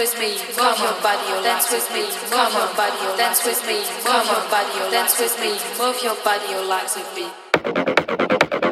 with me, move your body, dance with me, move your body, dance with me, move your body, dance with me, move your body, your legs with me.